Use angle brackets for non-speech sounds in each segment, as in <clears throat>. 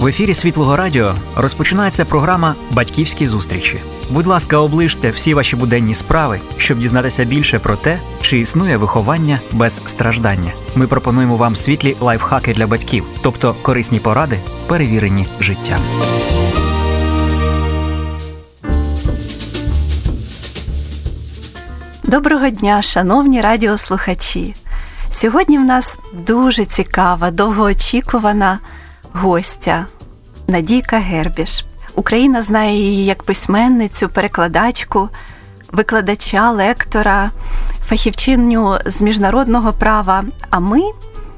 В ефірі Світлого Радіо розпочинається програма Батьківські зустрічі. Будь ласка, оближте всі ваші буденні справи, щоб дізнатися більше про те, чи існує виховання без страждання. Ми пропонуємо вам світлі лайфхаки для батьків, тобто корисні поради, перевірені життям. Доброго дня, шановні радіослухачі. Сьогодні в нас дуже цікава, довгоочікувана гостя Надійка Гербіш. Україна знає її як письменницю, перекладачку, викладача, лектора, фахівчинню з міжнародного права. А ми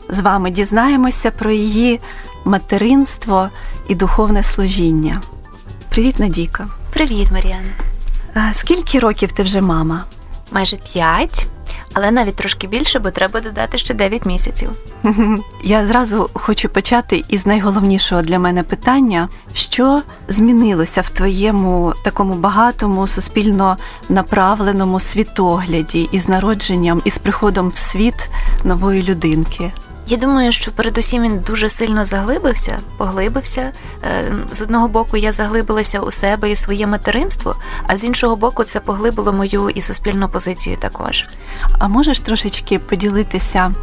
з вами дізнаємося про її материнство і духовне служіння. Привіт, Надійка. Привіт, Маріана. Скільки років ти вже мама? Майже п'ять але навіть трошки більше, бо треба додати ще 9 місяців. <laughs> Я зразу хочу почати із найголовнішого для мене питання: що змінилося в твоєму такому багатому суспільно направленому світогляді із народженням із приходом в світ нової людинки? Я думаю, що передусім він дуже сильно заглибився, поглибився. Е, з одного боку, я заглибилася у себе і своє материнство, а з іншого боку, це поглибило мою і суспільну позицію також. А можеш трошечки поділитися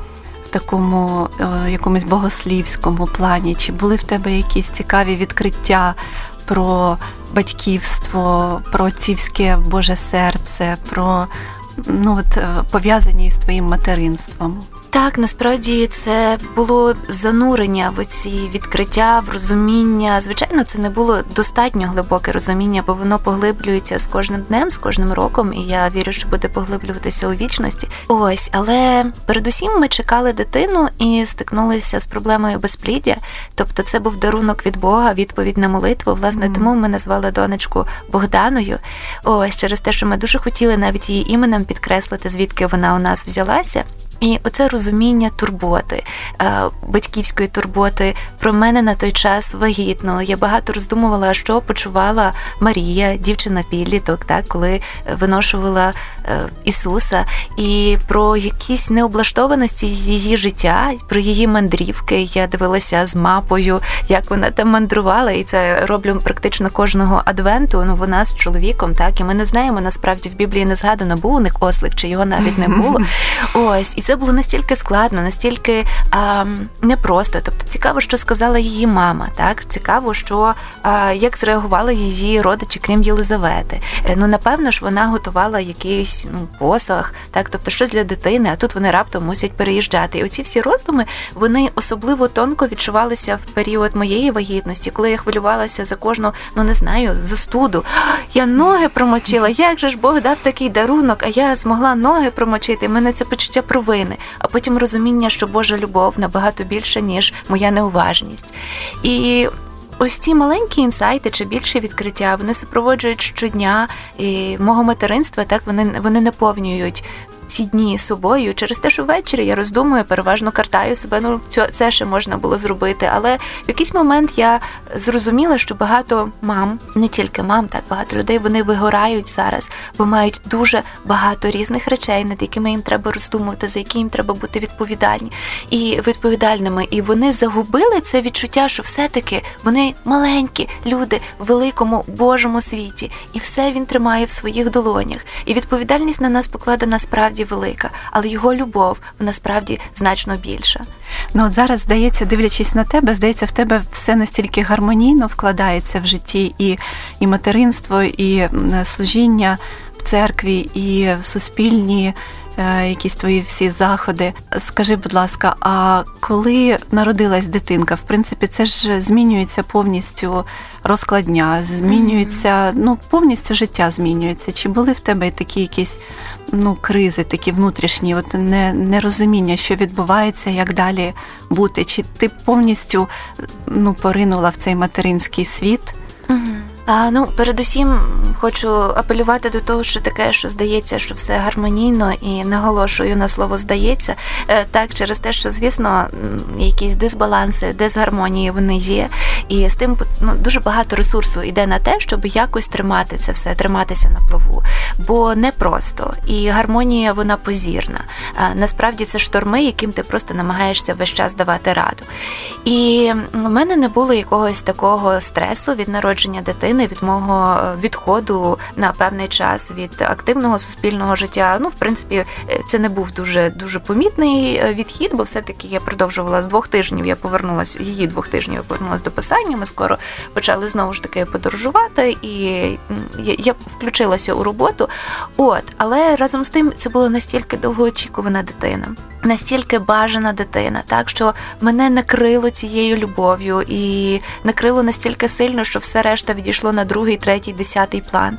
в такому е, якомусь богослівському плані? Чи були в тебе якісь цікаві відкриття про батьківство, про отцівське Боже серце, про ну от е, пов'язані з твоїм материнством? Так, насправді це було занурення в ці відкриття, в розуміння. Звичайно, це не було достатньо глибоке розуміння, бо воно поглиблюється з кожним днем, з кожним роком, і я вірю, що буде поглиблюватися у вічності. Ось, але передусім ми чекали дитину і стикнулися з проблемою безпліддя. Тобто, це був дарунок від Бога, відповідь на молитву. Власне, mm. тому ми назвали донечку Богданою. Ось через те, що ми дуже хотіли навіть її іменем підкреслити, звідки вона у нас взялася. І оце розуміння турботи, е, батьківської турботи про мене на той час вагітно. Я багато роздумувала, що почувала Марія, дівчина підліток, так коли виношувала е, Ісуса, і про якісь необлаштованості її життя, про її мандрівки. Я дивилася з мапою, як вона там мандрувала, і це роблю практично кожного адвенту. Ну вона з чоловіком, так і ми не знаємо. Насправді в Біблії не згадано, був у них ослик, чи його навіть не було. <laughs> Ось і це було настільки складно, настільки а, непросто. Тобто цікаво, що сказала її мама. Так цікаво, що а, як зреагували її родичі, крім Єлизавети. Е, ну напевно ж, вона готувала якийсь ну, посох, так, тобто щось для дитини, а тут вони раптом мусять переїжджати. І оці всі роздуми вони особливо тонко відчувалися в період моєї вагітності, коли я хвилювалася за кожну, ну не знаю, застуду. <gasps> Я ноги промочила. Як же ж Бог дав такий дарунок, а я змогла ноги промочити. Мене це почуття провини а потім розуміння, що Божа любов набагато більша, ніж моя неуважність. І Ось ці маленькі інсайти чи більше відкриття вони супроводжують щодня і мого материнства. Так вони вони наповнюють ці дні собою через те, що ввечері я роздумую, переважно картаю себе. Ну це ще можна було зробити. Але в якийсь момент я зрозуміла, що багато мам, не тільки мам, так багато людей вони вигорають зараз, бо мають дуже багато різних речей, над якими їм треба роздумувати, за які їм треба бути відповідальні і відповідальними. І вони загубили це відчуття, що все-таки вони маленькі люди в великому Божому світі, і все він тримає в своїх долонях. І відповідальність на нас покладена справді насправді велика, але його любов насправді значно більша. Ну от зараз здається, дивлячись на тебе, здається, в тебе все настільки гармонійно вкладається в житті, і, і материнство, і служіння в церкві, і суспільні. Е, якісь твої всі заходи. Скажи, будь ласка, а коли народилась дитинка, в принципі, це ж змінюється повністю розкладня, змінюється, ну повністю життя змінюється. Чи були в тебе такі якісь ну, кризи, такі внутрішні, от не, нерозуміння, що відбувається, як далі бути? Чи ти повністю ну, поринула в цей материнський світ? Угу. А, Ну, передусім хочу апелювати до того, що таке, що здається, що все гармонійно і наголошую на слово здається. Е, так, через те, що звісно якісь дисбаланси, дисгармонії вони є. І з тим ну, дуже багато ресурсу йде на те, щоб якось тримати це все, триматися на плаву. Бо не просто і гармонія вона позірна. Насправді це шторми, яким ти просто намагаєшся весь час давати раду. І в мене не було якогось такого стресу від народження дитини, від мого е, відходу на певний час від активного суспільного життя. Ну, в принципі, е, це не був дуже дуже помітний е, відхід, бо все-таки я продовжувала з двох тижнів. Я повернулася її двох тижнів. Я повернулася до писання. Ми скоро почали знову ж таки подорожувати, і я включилася у роботу. От, але разом з тим це було настільки довгоочікувана дитина настільки бажана дитина, так що мене накрило цією любов'ю і накрило настільки сильно, що все решта відійшло на другий, третій, десятий план.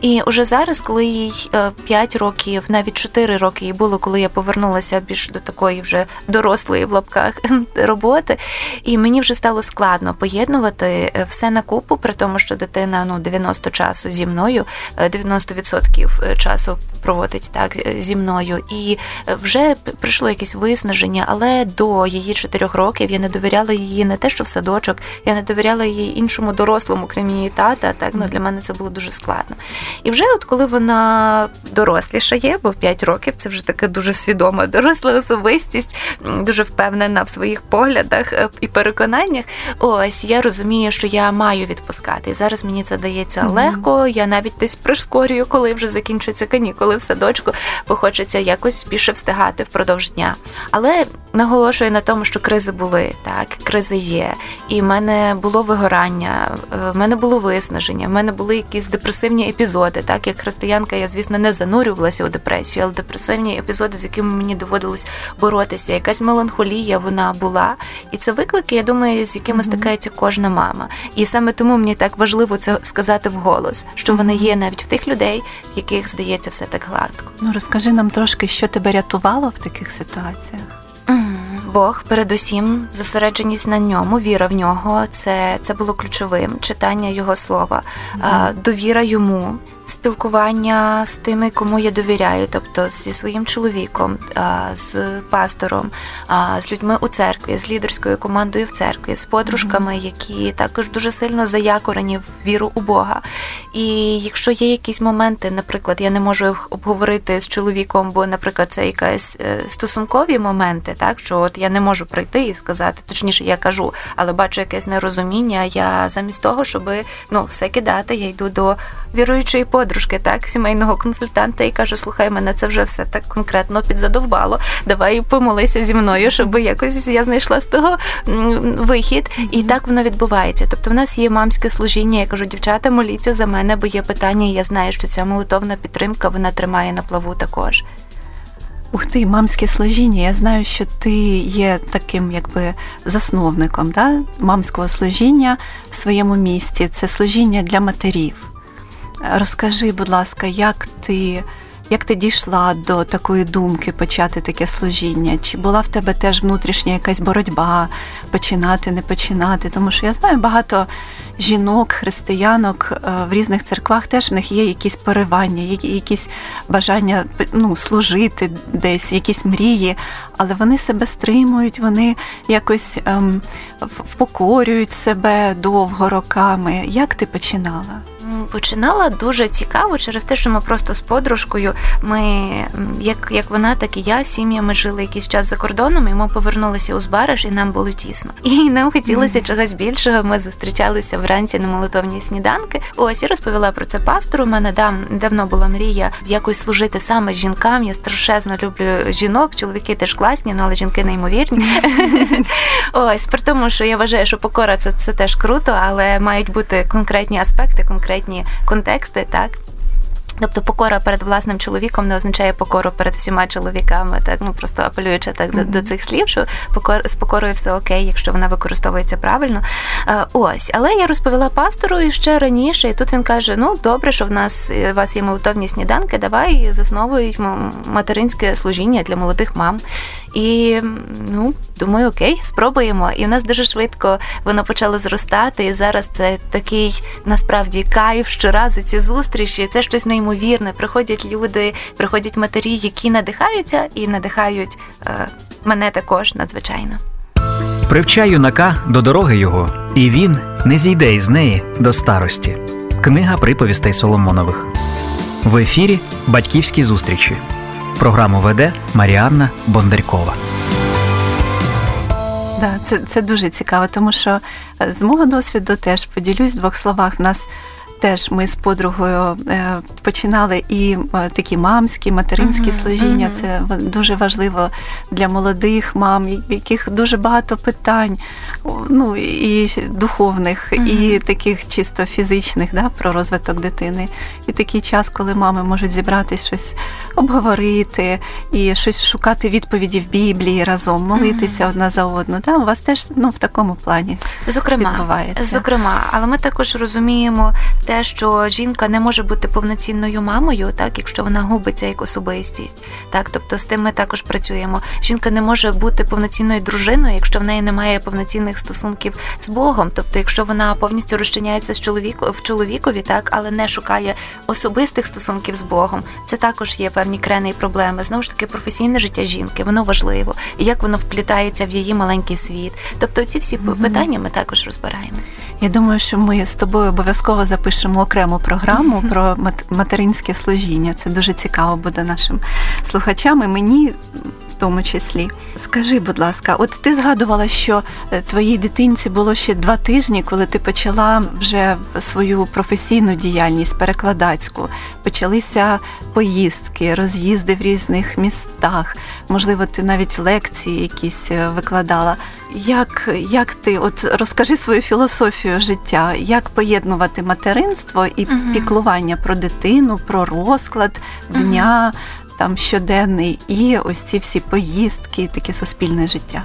І уже зараз, коли їй 5 е, років, навіть 4 роки їй було, коли я повернулася більш до такої вже дорослої в лапках <laughs> роботи, і мені вже стало складно поєднувати е, все на купу, при тому, що дитина ну 90 часу зі мною, 90% е, часу проводить так зі мною, і вже прийшло прийшло якесь виснаження, але до її чотирьох років я не довіряла її не те, що в садочок, я не довіряла її іншому дорослому, крім її тата. Так ну для мене це було дуже складно. І вже, от коли вона дорослішає, бо в 5 років це вже така дуже свідома доросла особистість, дуже впевнена в своїх поглядах е, і переконаннях. Ось я розумію, що я маю відпускати. І зараз мені це дається mm-hmm. легко. Я навіть десь прискорюю, коли вже закінчуються канікули в садочку, бо хочеться якось більше встигати впродовж дня. Але наголошую на тому, що кризи були, так, кризи є. І в мене було вигорання, е, в мене було виснаження, в мене були якісь депресивні епізоди. Так, як християнка, я, звісно, не занурювалася у депресію, але депресивні епізоди, з якими мені доводилось боротися, якась меланхолія вона була. І це виклики, я думаю, з якими стикається кожна мама. І саме тому мені так важливо це сказати вголос, що вони є навіть в тих людей, в яких здається все так гладко. Ну розкажи нам трошки, що тебе рятувало в таких ситуаціях? Бог, передусім, зосередженість на ньому, віра в нього це це було ключовим читання його слова, mm-hmm. довіра йому спілкування з тими, кому я довіряю, тобто зі своїм чоловіком, з пастором, з людьми у церкві, з лідерською командою в церкві, з подружками, які також дуже сильно заякорені в віру у Бога. І якщо є якісь моменти, наприклад, я не можу обговорити з чоловіком, бо, наприклад, це якась е, стосункові моменти, так що от я не можу прийти і сказати, точніше, я кажу, але бачу якесь нерозуміння. Я замість того, щоб ну все кидати, я йду до віруючої подружки, так, сімейного консультанта, і кажу: слухай, мене це вже все так конкретно підзадовбало. Давай помолися зі мною, щоб якось я знайшла з того вихід. І так воно відбувається. Тобто, в нас є мамське служіння. Я кажу, дівчата, моліться за мене, бо є питання. і Я знаю, що ця молитовна підтримка вона тримає на плаву також. Ух ти, мамське служіння. Я знаю, що ти є таким якби засновником да, мамського служіння в своєму місті. Це служіння для матерів. Розкажи, будь ласка, як ти як ти дійшла до такої думки почати таке служіння? Чи була в тебе теж внутрішня якась боротьба починати, не починати? Тому що я знаю багато жінок, християнок е, в різних церквах теж в них є якісь поривання, якісь бажання ну, служити десь, якісь мрії, але вони себе стримують, вони якось ем, впокорюють себе довго роками. Як ти починала? Починала дуже цікаво через те, що ми просто з подружкою. Ми, як як вона, так і я, сім'ями жили якийсь час за кордоном, і ми повернулися у Збараж, і нам було тісно. І нам хотілося mm-hmm. чогось більшого. Ми зустрічалися вранці на молитовні сніданки. Ось і розповіла про це пастору. У мене дав, давно була мрія якось служити саме жінкам. Я страшезно люблю жінок. Чоловіки теж класні, ну, але жінки неймовірні. Ось при тому, що я вважаю, що покора це, це теж круто, але мають бути конкретні аспекти, конкретні різні контексти, так. Тобто покора перед власним чоловіком не означає покору перед всіма чоловіками, так ну просто апелюючи так mm-hmm. до, до цих слів, що покор з покорою все окей, якщо вона використовується правильно. Е, ось, але я розповіла пастору і ще раніше, і тут він каже: Ну добре, що в нас у вас є молитовні сніданки, давай засновуємо материнське служіння для молодих мам. І ну, думаю, окей, спробуємо. І в нас дуже швидко воно почало зростати. І зараз це такий насправді кайф щоразу ці зустрічі. Це щось неймовірне. Приходять люди, приходять матері, які надихаються і надихають е, мене також надзвичайно. Привчай юнака до дороги його, і він не зійде із неї до старості. Книга приповістей Соломонових. В ефірі Батьківські зустрічі. Програму веде Маріанна Бондарькова. Да, це це дуже цікаво, тому що е, з мого досвіду теж поділюсь в двох словах. В нас теж ми з подругою е, починали і е, такі мамські, материнські uh-huh, служіння. Uh-huh. Це дуже важливо для молодих мам, в яких дуже багато питань, ну і духовних, uh-huh. і таких чисто фізичних, да, про розвиток дитини. І такий час, коли мами можуть зібратись щось обговорити і щось шукати відповіді в Біблії разом, молитися одна за одну. Да? У вас теж ну, в такому плані зокрема, відбувається. Зокрема, але ми також розуміємо те, що жінка не може бути повноцінною мамою, так якщо вона губиться як особистість. Так, тобто з тим ми також працюємо. Жінка не може бути повноцінною дружиною, якщо в неї немає повноцінних стосунків з Богом. Тобто, якщо вона повністю розчиняється з чоловіку в чоловікові, так але не шукає особистих стосунків з Богом, це також є певні крени і проблеми. Знову ж таки, професійне життя жінки, воно важливо, і як воно вплітається в її маленький світ. Тобто, ці всі mm-hmm. питання ми також розбираємо. Я думаю, що ми з тобою обов'язково запишемо окрему програму про материнське служіння. Це дуже цікаво буде нашим слухачам і мені тому числі. Скажи, будь ласка, от ти згадувала, що е, твоїй дитинці було ще два тижні, коли ти почала вже свою професійну діяльність перекладацьку. Почалися поїздки, роз'їзди в різних містах. Можливо, ти навіть лекції якісь е, викладала. Як як ти от розкажи свою філософію життя, як поєднувати материнство і угу. піклування про дитину, про розклад дня. Там щоденний, і ось ці всі поїздки, таке суспільне життя?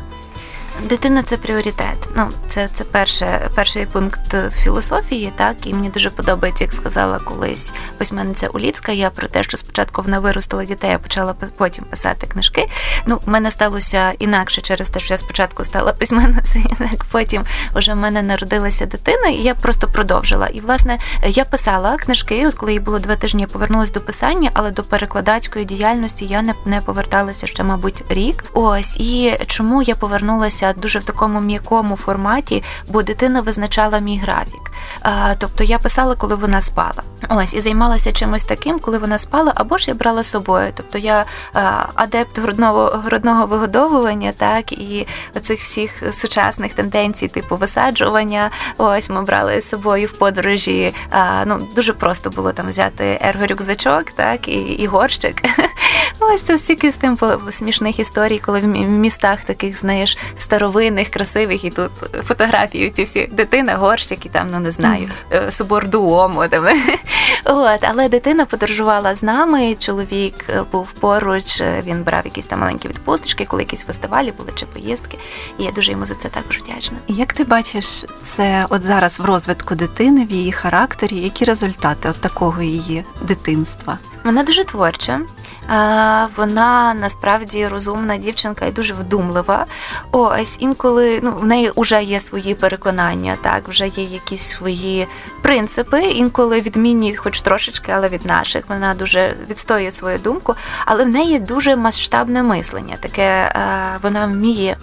Дитина це пріоритет. Ну, це це перше, перший пункт філософії, так і мені дуже подобається, як сказала колись письменниця Уліцька. Я про те, що спочатку вона виростила дітей, а почала потім писати книжки. Ну, в мене сталося інакше через те, що я спочатку стала <laughs> письменницею, так потім вже в мене народилася дитина, і я просто продовжила. І власне я писала книжки. От коли їй було два тижні, я повернулася до писання, але до перекладацької діяльності я не, не поверталася ще, мабуть, рік. Ось і чому я повернулася дуже в такому м'якому форматі, бо дитина визначала мій графік. Тобто я писала, коли вона спала. Ось і займалася чимось таким, коли вона спала, або ж я брала з собою. Тобто я адепт грудного грудного вигодовування, так і цих всіх сучасних тенденцій, типу висаджування. Ось ми брали з собою в подорожі. Ну дуже просто було там взяти ергорюкзачок, так і і горщик. <laughs> Ось це стільки з тим смішних історій, коли в містах таких знаєш старовинних, красивих, і тут фотографії ці всі дитина, горщик і там, ну не знаю, е, собор Дуому. <laughs> От, але дитина подорожувала з нами. Чоловік е, був поруч, е, він брав якісь там маленькі відпусточки, коли якісь фестивалі були чи поїздки. І я дуже йому за це також вдячна. Як ти бачиш це от зараз в розвитку дитини, в її характері? Які результати от такого її дитинства? Вона дуже творча. Вона насправді розумна дівчинка і дуже вдумлива. Ось інколи ну, в неї вже є свої переконання, так, вже є якісь свої принципи, інколи відмінні, хоч трошечки, але від наших. Вона дуже відстоює свою думку, але в неї дуже масштабне мислення. Таке вона вміє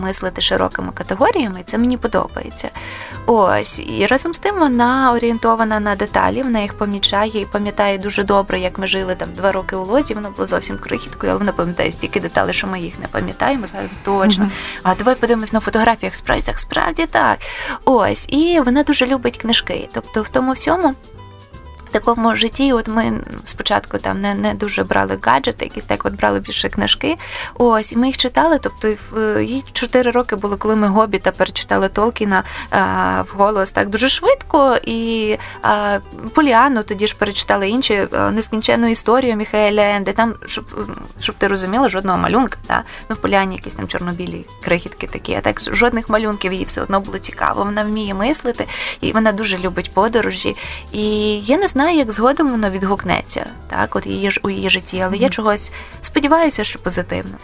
мислити широкими категоріями, і це мені подобається. Ось і разом з тим вона орієнтована на деталі, вона їх помічає і пам'ятає дуже добре, як ми жили там два роки у лоді. Вона була зовсім крихіткою, але вона пам'ятає стільки деталей, що ми їх не пам'ятаємо. Згадуємо точно. Mm-hmm. А давай подивимось на фотографіях. Справді так, справді так. Ось, і вона дуже любить книжки. Тобто, в тому всьому такому житті, от ми спочатку там не не дуже брали гаджети, якісь так от брали більше книжки. Ось, і ми їх читали. Тобто їй 4 роки було, коли ми Гобіта перечитали Толкіна а, вголос так дуже швидко. І а, Поліану тоді ж перечитали інші нескінченну історію Міхаеля Енди. Там, щоб щоб ти розуміла, жодного малюнка. Та? Ну, в Поліані якісь там чорнобілі крихітки такі, а так жодних малюнків їй все одно було цікаво. Вона вміє мислити, і вона дуже любить подорожі. І я не знаю знаю, як згодом воно відгукнеться, так, от її у її житті, але mm-hmm. я чогось сподіваюся, що позитивно.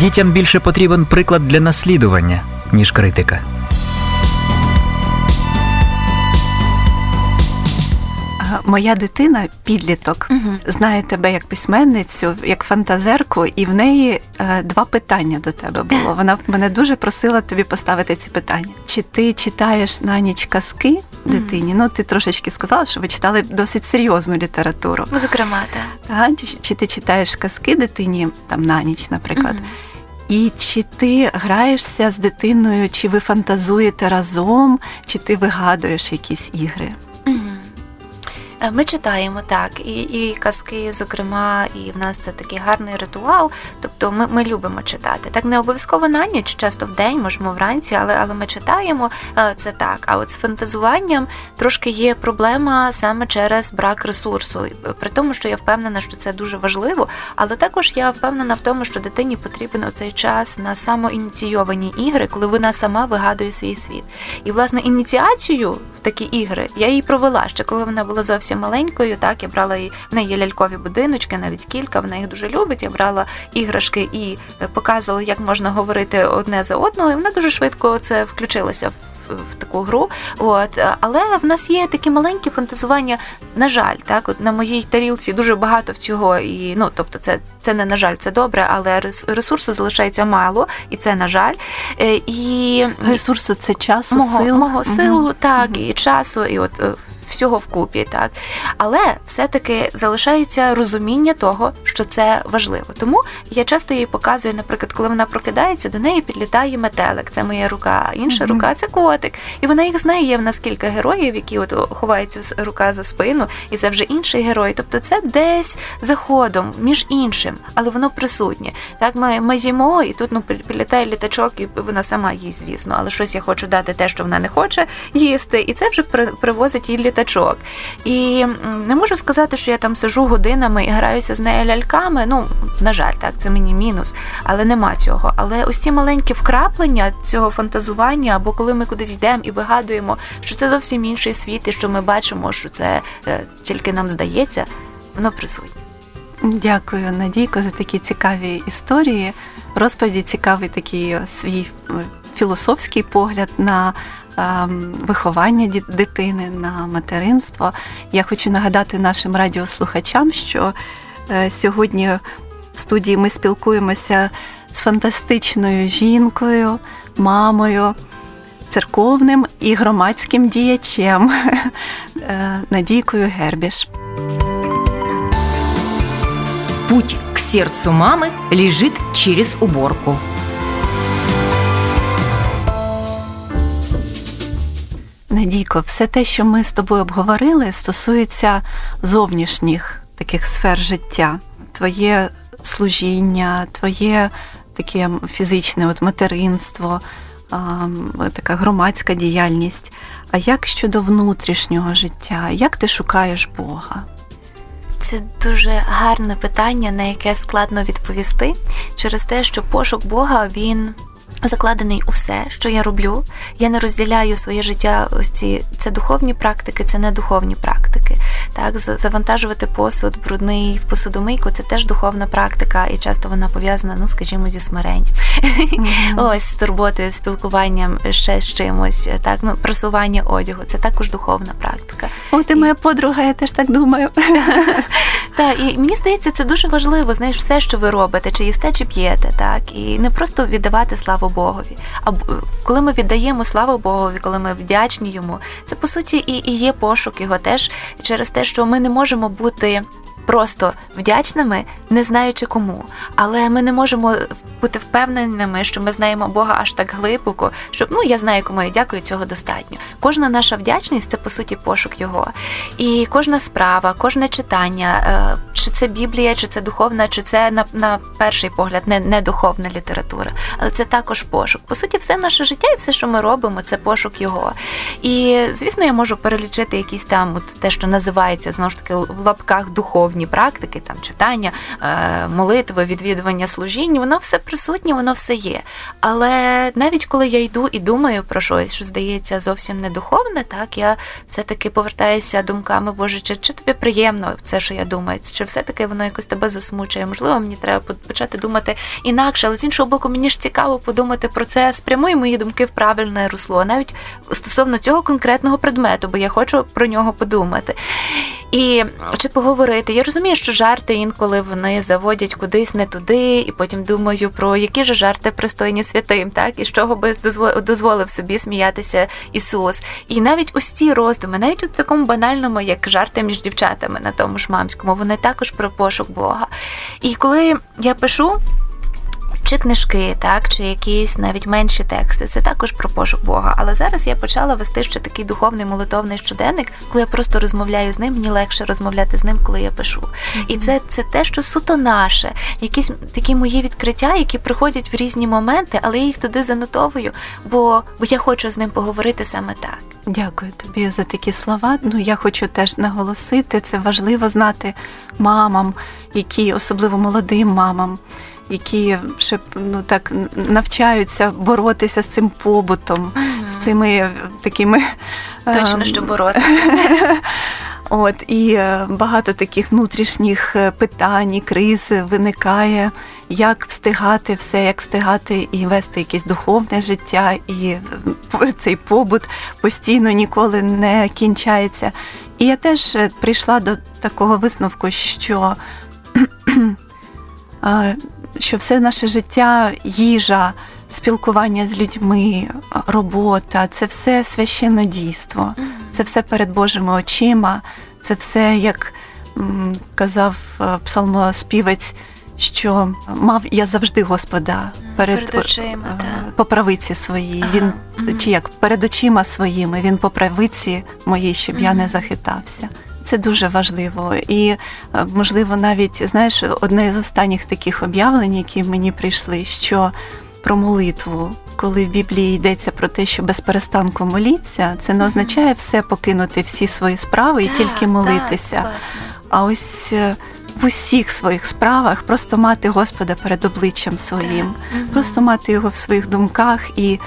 Дітям більше потрібен приклад для наслідування, ніж критика. Моя дитина, підліток, угу. знає тебе як письменницю, як фантазерку, і в неї е, два питання до тебе було. Вона мене дуже просила тобі поставити ці питання. Чи ти читаєш на ніч казки дитині? Ну, ти трошечки сказала, що ви читали досить серйозну літературу. Ну, зокрема, так. Та, чи, чи ти читаєш казки дитині там на ніч, наприклад? Угу. І чи ти граєшся з дитиною, чи ви фантазуєте разом, чи ти вигадуєш якісь ігри? Е, ми читаємо так, і і казки, зокрема, і в нас це такий гарний ритуал. Тобто ми ми любимо читати. Так не обов'язково на ніч, часто в день, можемо вранці, але але ми читаємо е, це так. А от з фантазуванням трошки є проблема саме через брак ресурсу. При тому, що я впевнена, що це дуже важливо, але також я впевнена в тому, що дитині потрібен оцей час на самоініційовані ігри, коли вона сама вигадує свій світ. І власне ініціацію в такі ігри я її провела ще коли вона була зовсім зовсім маленькою. Так, я брала її, в неї лялькові будиночки, навіть кілька, вона їх дуже любить. Я брала іграшки і е, показувала, як можна говорити одне за одного. І вона дуже швидко це включилася в, в таку гру. От, Але в нас є такі маленькі фантазування. На жаль, так, от на моїй тарілці дуже багато всього, і ну тобто, це це не на жаль, це добре, але ресурсу залишається мало, і це на жаль. Е, і ресурсу це часу, мого, сил. мого силу, угу. так, угу. і часу, і от е, всього вкупі, так але все-таки залишається розуміння того, що це важливо. Тому я часто їй показую, наприклад, коли вона прокидається, до неї підлітає метелик. Це моя рука, інша mm-hmm. рука це котик. І вона їх знає. Є в нас кілька героїв, які от ховаються рука за спину, і це вже інший герой. Тобто це десь заходом між іншим, але воно присутнє. Так, ми ми з'їмо, і тут ну підлітає літачок, і вона сама їсть, звісно, але щось я хочу дати те, що вона не хоче їсти, і це вже привозить їй літачок діточок. І не можу сказати, що я там сижу годинами і граюся з нею ляльками. Ну, на жаль, так, це мені мінус, але нема цього. Але ось ці маленькі вкраплення цього фантазування, або коли ми кудись йдемо і вигадуємо, що це зовсім інший світ, і що ми бачимо, що це е, тільки нам здається, воно присутнє. Дякую, Надійко, за такі цікаві історії. Розповіді цікавий такий свій е, філософський погляд на виховання дитини, на материнство. Я хочу нагадати нашим радіослухачам, що е, сьогодні в студії ми спілкуємося з фантастичною жінкою, мамою, церковним і громадським діячем <laughs> е, Надійкою Гербіш. Путь к сердцу мамы лежит через уборку. Надійко, все те, що ми з тобою обговорили, стосується зовнішніх таких сфер життя, твоє служіння, твоє таке фізичне от материнство, така громадська діяльність. А як щодо внутрішнього життя, як ти шукаєш Бога? Це дуже гарне питання, на яке складно відповісти через те, що пошук Бога він Закладений у все, що я роблю. Я не розділяю своє життя. Ось ці це духовні практики, це не духовні практики. Так, завантажувати посуд, брудний в посудомийку це теж духовна практика, і часто вона пов'язана, ну скажімо, зі смиренням. Mm-hmm. <laughs> Ось з турботою, спілкуванням ще з чимось. Так, ну просування одягу це також духовна практика. О, ти і... моя подруга, я теж так думаю. <laughs> Так, і мені здається, це дуже важливо. Знаєш, все, що ви робите, чи їсте, чи п'єте, так і не просто віддавати славу Богові. А коли ми віддаємо славу Богові, коли ми вдячні йому, це по суті і, і є пошук його теж через те, що ми не можемо бути просто вдячними, не знаючи кому. Але ми не можемо бути впевненими, що ми знаємо Бога аж так глибоко, щоб ну я знаю, кому я дякую, цього достатньо. Кожна наша вдячність це по суті пошук його. І кожна справа, кожне читання, е, чи це Біблія, чи це духовна, чи це на на перший погляд не, не духовна література, але це також пошук. По суті, все наше життя і все, що ми робимо, це пошук його. І звісно, я можу перелічити якісь там, от те, що називається знову ж таки в лапках духовні духовні практики, там читання, е, молитви, відвідування служінь, воно все присутнє, воно все є. Але навіть коли я йду і думаю про щось, що здається зовсім не духовне, так я все-таки повертаюся думками, Боже, чи, чи тобі приємно це, що я думаю, чи все-таки воно якось тебе засмучує? Можливо, мені треба почати думати інакше, але з іншого боку, мені ж цікаво подумати про це, спрямує мої думки в правильне русло, навіть стосовно цього конкретного предмету, бо я хочу про нього подумати. І чи поговорити. Я розумію, що жарти інколи вони заводять кудись не туди, і потім думаю про які ж жарти пристойні святим, так і з чого би дозволив собі сміятися Ісус. І навіть ось ці роздуми, навіть у такому банальному, як жарти між дівчатами на тому ж мамському, вони також про пошук Бога. І коли я пишу чи книжки, так, чи якісь навіть менші тексти. Це також про пошук Бога. Але зараз я почала вести ще такий духовний молитовний щоденник, коли я просто розмовляю з ним. Мені легше розмовляти з ним, коли я пишу. Mm-hmm. І це це те, що суто наше, якісь такі мої відкриття, які приходять в різні моменти, але я їх туди занотовую, бо, бо я хочу з ним поговорити саме так. Дякую тобі за такі слова. Ну я хочу теж наголосити. Це важливо знати мамам, які особливо молодим мамам які ще ну так навчаються боротися з цим побутом, mm з цими такими точно що боротися. <laughs> От і е, багато таких внутрішніх е, питань, і криз виникає, як встигати все, як встигати і вести якесь духовне життя, і цей побут постійно ніколи не кінчається. І я теж е, прийшла до такого висновку, що <clears throat> що все наше життя, їжа, спілкування з людьми, робота це все священне дійство, це все перед Божими очима, це все, як казав е, псалмоспівець, що мав я завжди Господа перед, перед очима, по правиці своїй. Він чи як перед очима своїми, він по правиці моїй, щоб я не захитався. Це дуже важливо, і е, можливо, навіть знаєш, одне з останніх таких об'явлень, які мені прийшли, що про молитву, коли в Біблії йдеться про те, що без перестанку моліться, це не означає все покинути всі свої справи і тільки молитися. Так, а ось е, в усіх своїх справах просто мати Господа перед обличчям своїм, просто мати його в своїх думках і.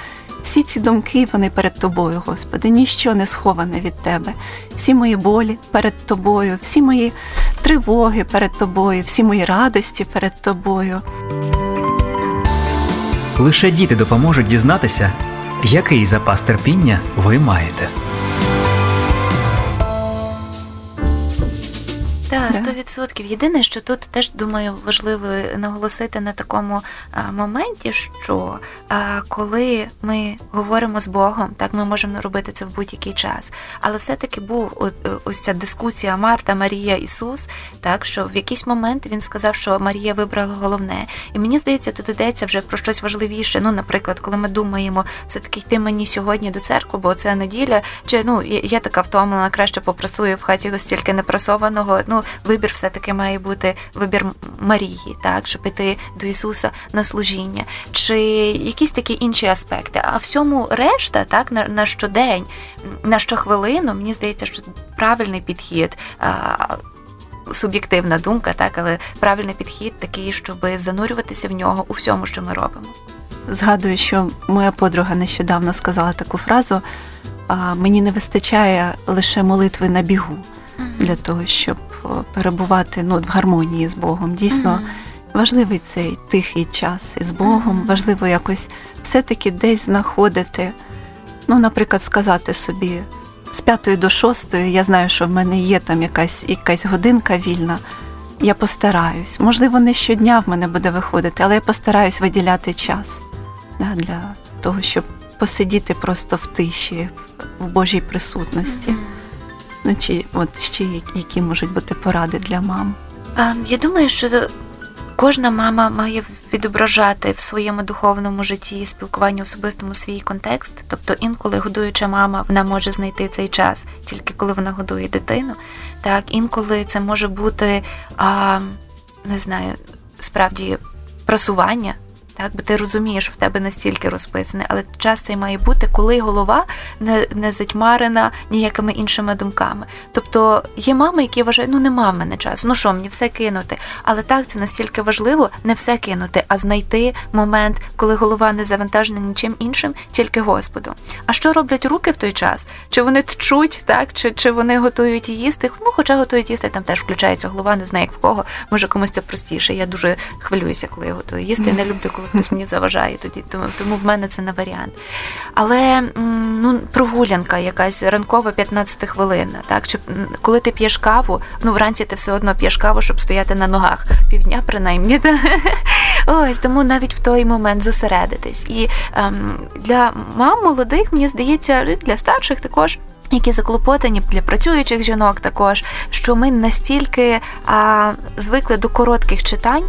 Всі ці думки, вони перед тобою, Господи, ніщо не сховане від Тебе. Всі мої болі перед тобою, всі мої тривоги перед тобою, всі мої радості перед тобою. Лише діти допоможуть дізнатися, який запас терпіння ви маєте. Так, сто відсотків. Єдине, що тут теж думаю, важливо наголосити на такому моменті, що коли ми говоримо з Богом, так ми можемо робити це в будь-який час. Але все-таки був ось ця дискусія Марта, Марія, Ісус, так що в якийсь момент він сказав, що Марія вибрала головне. І мені здається, тут йдеться вже про щось важливіше. Ну, наприклад, коли ми думаємо, все-таки йти мені сьогодні до церкви, бо це неділя, чи ну я така втомлена, краще попрасую в хаті стільки непрасованого. Ну вибір все-таки має бути вибір Марії, так, щоб іти до Ісуса на служіння, чи якісь такі інші аспекти. А всьому решта, так, на, на щодень, на щохвилину, мені здається, що правильний підхід. Суб'єктивна думка, так, але правильний підхід такий, щоб занурюватися в нього у всьому, що ми робимо. Згадую, що моя подруга нещодавно сказала таку фразу: мені не вистачає лише молитви на бігу для того, щоб перебувати ну, в гармонії з Богом. Дійсно, mm-hmm. важливий цей тихий час із Богом, mm-hmm. важливо якось все-таки десь знаходити, ну, наприклад, сказати собі з п'ятої до шостої, я знаю, що в мене є там якась, якась годинка вільна. Я постараюсь. Можливо, не щодня в мене буде виходити, але я постараюсь виділяти час да, для того, щоб посидіти просто в тиші, в Божій присутності. Ну чи от ще які можуть бути поради для мам? Я думаю, що кожна мама має відображати в своєму духовному житті спілкуванні особистому свій контекст. Тобто, інколи годуюча мама вона може знайти цей час тільки коли вона годує дитину. Так, інколи це може бути а, не знаю, справді просування бо ти розумієш, в тебе настільки розписане, але час цей має бути, коли голова не не затьмарена ніякими іншими думками. Тобто є мами, які вважають, ну нема в мене часу, ну що, мені все кинути. Але так це настільки важливо не все кинути, а знайти момент, коли голова не завантажена нічим іншим, тільки Господом. А що роблять руки в той час? Чи вони тчуть, так, чи чи вони готують їсти? Ну, хоча готують їсти, там теж включається голова, не знаю, як в кого. Може комусь це простіше. Я дуже хвилююся, коли я готую їсти. Я не люблю, коли хтось мені заважає тоді, тому, тому в мене це не варіант. Але ну, прогулянка якась ранкова 15 хвилина, так? Чи коли ти п'єш каву, ну вранці ти все одно п'єш каву, щоб стояти на ногах півдня, принаймні. Та? Ось тому навіть в той момент зосередитись. І ем, для мам молодих, мені здається, для старших також. Які заклопотані для працюючих жінок також, що ми настільки а, звикли до коротких читань,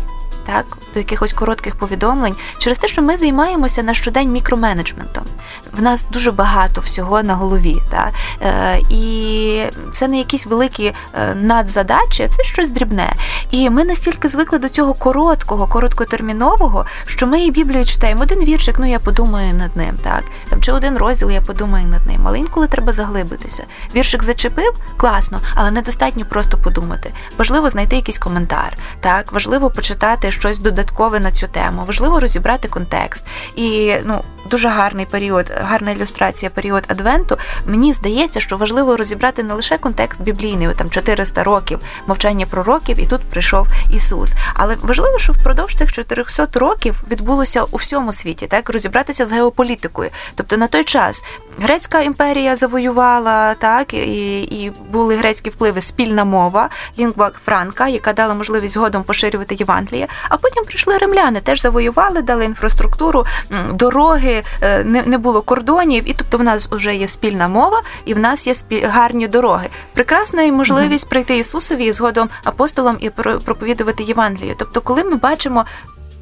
так, до якихось коротких повідомлень, через те, що ми займаємося на щодень мікроменеджментом. В нас дуже багато всього на голові. Так? Е, І це не якісь великі е, надзадачі, це щось дрібне. І ми настільки звикли до цього короткого, короткотермінового, що ми і Біблію читаємо один віршик, ну я подумаю над ним, так? Там Чи один розділ я подумаю над ним. Але інколи треба заглибитися. Віршик зачепив, класно, але недостатньо просто подумати. Важливо знайти якийсь коментар, так, важливо почитати щось додаткове на цю тему. Важливо розібрати контекст. І ну дуже гарний період, гарна ілюстрація період Адвенту. Мені здається, що важливо розібрати не лише контекст біблійний, там 400 років мовчання пророків, і тут прийшов Ісус. Але важливо, що впродовж цих 400 років відбулося у всьому світі, так розібратися з геополітикою. Тобто на той час Грецька імперія завоювала так, і і були грецькі впливи, спільна мова, лінгва франка, яка дала можливість згодом поширювати Євангеліє. А потім прийшли римляни, теж завоювали, дали інфраструктуру, дороги, е, не не було кордонів, і тобто в нас вже є спільна мова, і в нас є спіль... гарні дороги. Прекрасна і можливість прийти Ісусові і згодом апостолам і проповідувати Євангелію. Тобто, коли ми бачимо.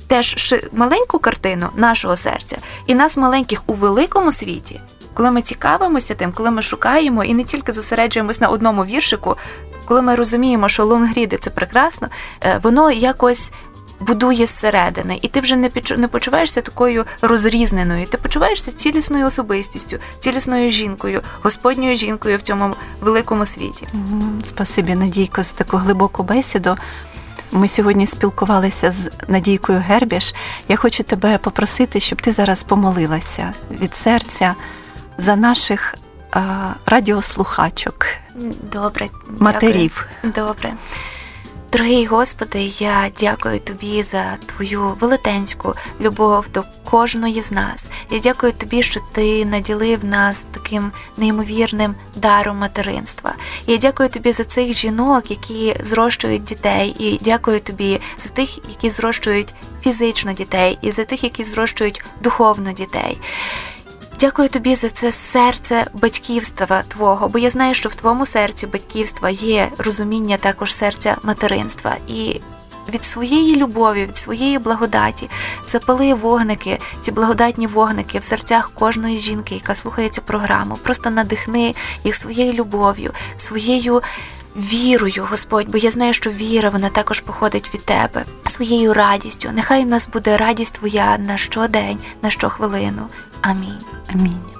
Теж маленьку картину нашого серця і нас маленьких у великому світі, коли ми цікавимося тим, коли ми шукаємо і не тільки зосереджуємось на одному віршику, коли ми розуміємо, що лонгріди це прекрасно, е, воно якось. Будує зсередини, і ти вже не не почуваєшся такою розрізненою. Ти почуваєшся цілісною особистістю, цілісною жінкою, господньою жінкою в цьому великому світі. Спасибі, Надійко, за таку глибоку бесіду. Ми сьогодні спілкувалися з Надійкою Гербіш. Я хочу тебе попросити, щоб ти зараз помолилася від серця за наших а, радіослухачок. Добре, матерів. Дякую. Добре. Дорогий Господи, я дякую Тобі за Твою велетенську любов до кожної з нас. Я дякую Тобі, що Ти наділив нас таким неймовірним даром материнства. Я дякую Тобі за цих жінок, які зрощують дітей, і дякую Тобі за тих, які зрощують фізично дітей, і за тих, які зрощують духовно дітей. Дякую тобі за це серце батьківства Твого, бо я знаю, що в твоєму серці батьківства є розуміння також серця материнства. І від своєї любові, від своєї благодаті запали вогники, ці благодатні вогники в серцях кожної жінки, яка слухає цю програму. Просто надихни їх своєю любов'ю, своєю. Вірою, Господь, бо я знаю, що віра вона також походить від Тебе, своєю радістю. Нехай у нас буде радість Твоя на щодень, на щохвилину. Амінь. Амінь.